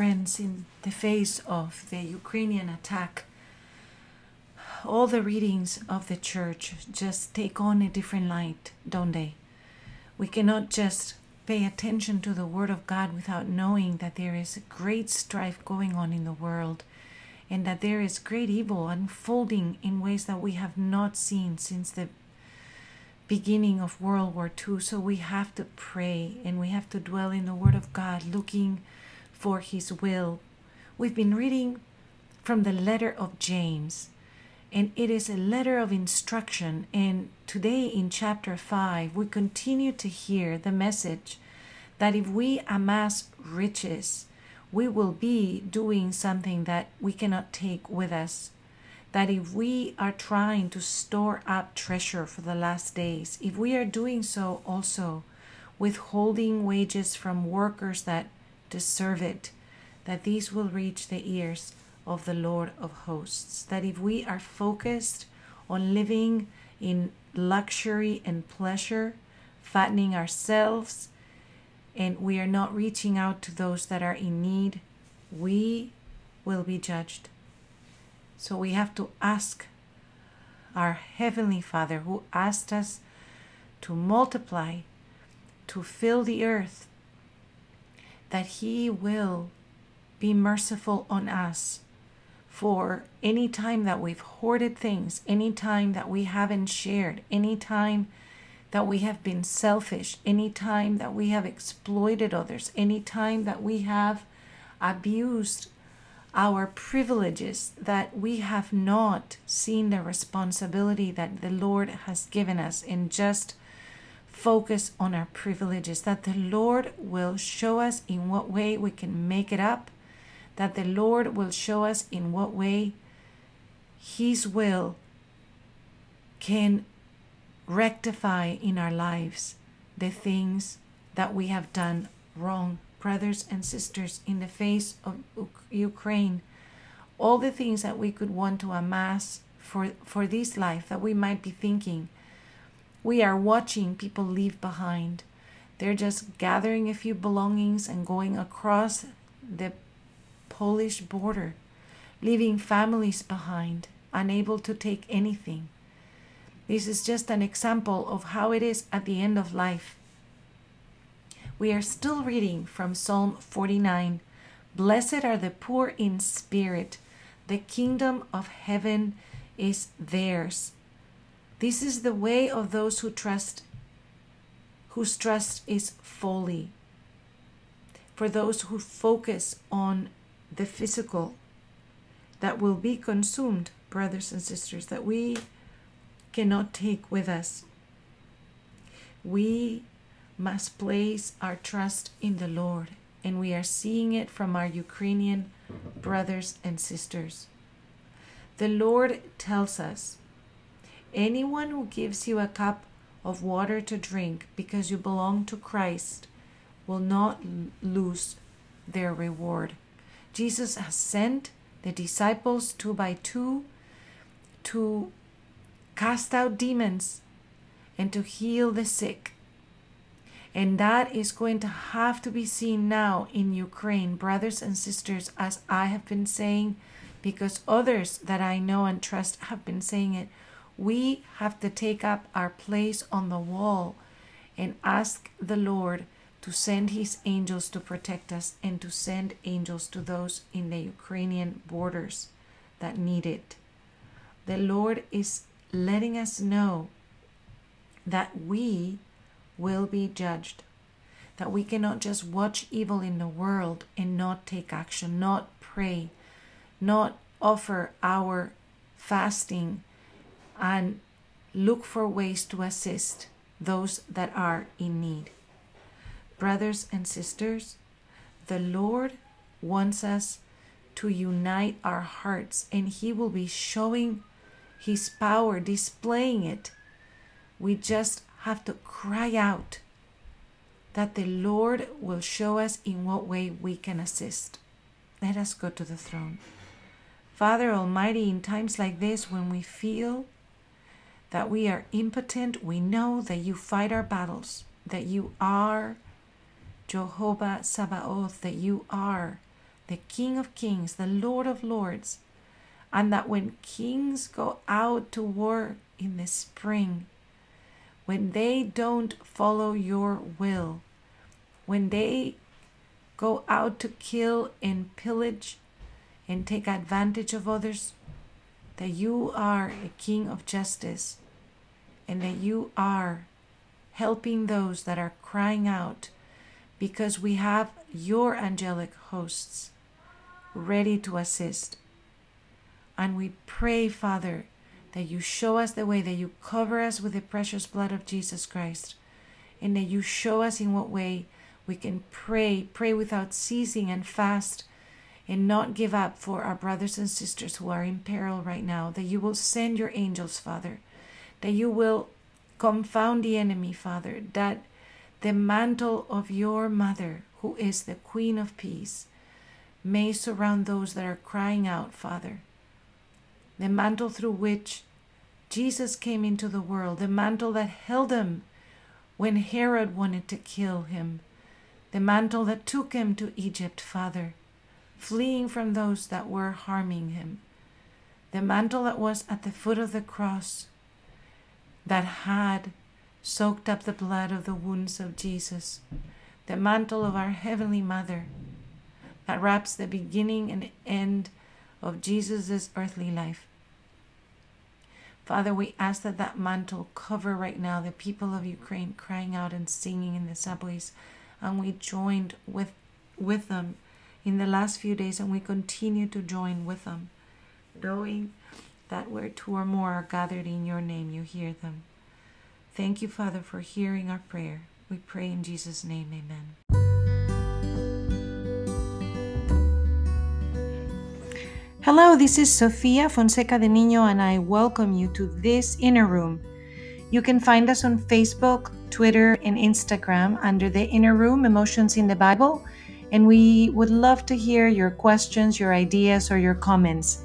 Friends, in the face of the Ukrainian attack, all the readings of the church just take on a different light, don't they? We cannot just pay attention to the Word of God without knowing that there is great strife going on in the world and that there is great evil unfolding in ways that we have not seen since the beginning of World War II. So we have to pray and we have to dwell in the Word of God, looking for his will. We've been reading from the letter of James, and it is a letter of instruction. And today in chapter 5, we continue to hear the message that if we amass riches, we will be doing something that we cannot take with us. That if we are trying to store up treasure for the last days, if we are doing so also withholding wages from workers that deserve it, that these will reach the ears of the Lord of hosts. That if we are focused on living in luxury and pleasure, fattening ourselves, and we are not reaching out to those that are in need, we will be judged. So we have to ask our Heavenly Father, who asked us to multiply, to fill the earth, that He will be merciful on us for any time that we've hoarded things, any time that we haven't shared, any time that we have been selfish, any time that we have exploited others, any time that we have abused our privileges, that we have not seen the responsibility that the Lord has given us in just focus on our privileges, that the Lord will show us in what way we can make it up, that the Lord will show us in what way His will can rectify in our lives the things that we have done wrong. Brothers and sisters, in the face of Ukraine, all the things that we could want to amass for, for this life that we might be thinking we are watching people leave behind. They're just gathering a few belongings and going across the Polish border, leaving families behind, unable to take anything. This is just an example of how it is at the end of life. We are still reading from Psalm 49 Blessed are the poor in spirit, the kingdom of heaven is theirs. This is the way of those who trust, whose trust is folly. For those who focus on the physical that will be consumed, brothers and sisters, that we cannot take with us. We must place our trust in the Lord, and we are seeing it from our Ukrainian brothers and sisters. The Lord tells us Anyone who gives you a cup of water to drink because you belong to Christ will not lose their reward. Jesus has sent the disciples two by two to cast out demons and to heal the sick. And that is going to have to be seen now in Ukraine, brothers and sisters, as I have been saying, because others that I know and trust have been saying it. We have to take up our place on the wall and ask the Lord to send his angels to protect us and to send angels to those in the Ukrainian borders that need it. The Lord is letting us know that we will be judged, that we cannot just watch evil in the world and not take action, not pray, not offer our fasting and look for ways to assist those that are in need. Brothers and sisters, the Lord wants us to unite our hearts, and He will be showing His power, displaying it. We just have to cry out that the Lord will show us in what way we can assist. Let us go to the throne. Father Almighty, in times like this, when we feel that we are impotent, we know that you fight our battles, that you are Jehovah Sabaoth, that you are the King of Kings, the Lord of Lords, and that when kings go out to war in the spring, when they don't follow your will, when they go out to kill and pillage and take advantage of others, that you are a king of justice and that you are helping those that are crying out because we have your angelic hosts ready to assist. And we pray, Father, that you show us the way, that you cover us with the precious blood of Jesus Christ, and that you show us in what way we can pray, pray without ceasing and fast, and not give up for our brothers and sisters who are in peril right now. That you will send your angels, Father, that you will confound the enemy, Father, that the mantle of your mother, who is the Queen of Peace, may surround those that are crying out, Father. The mantle through which Jesus came into the world, the mantle that held him when Herod wanted to kill him, the mantle that took him to Egypt, Father, fleeing from those that were harming him, the mantle that was at the foot of the cross, that had soaked up the blood of the wounds of Jesus, the mantle of our Heavenly Mother that wraps the beginning and end of Jesus' earthly life. Father, we ask that that mantle cover right now the people of Ukraine crying out and singing in the subways. And we joined with, with them in the last few days and we continue to join with them, knowing that where two or more are gathered in your name, you hear them. Thank you, Father, for hearing our prayer. We pray in Jesus' name, amen. Hello, this is Sofia Fonseca de Niño, and I welcome you to this inner room. You can find us on Facebook, Twitter, and Instagram under the Inner Room Emotions in the Bible, and we would love to hear your questions, your ideas, or your comments.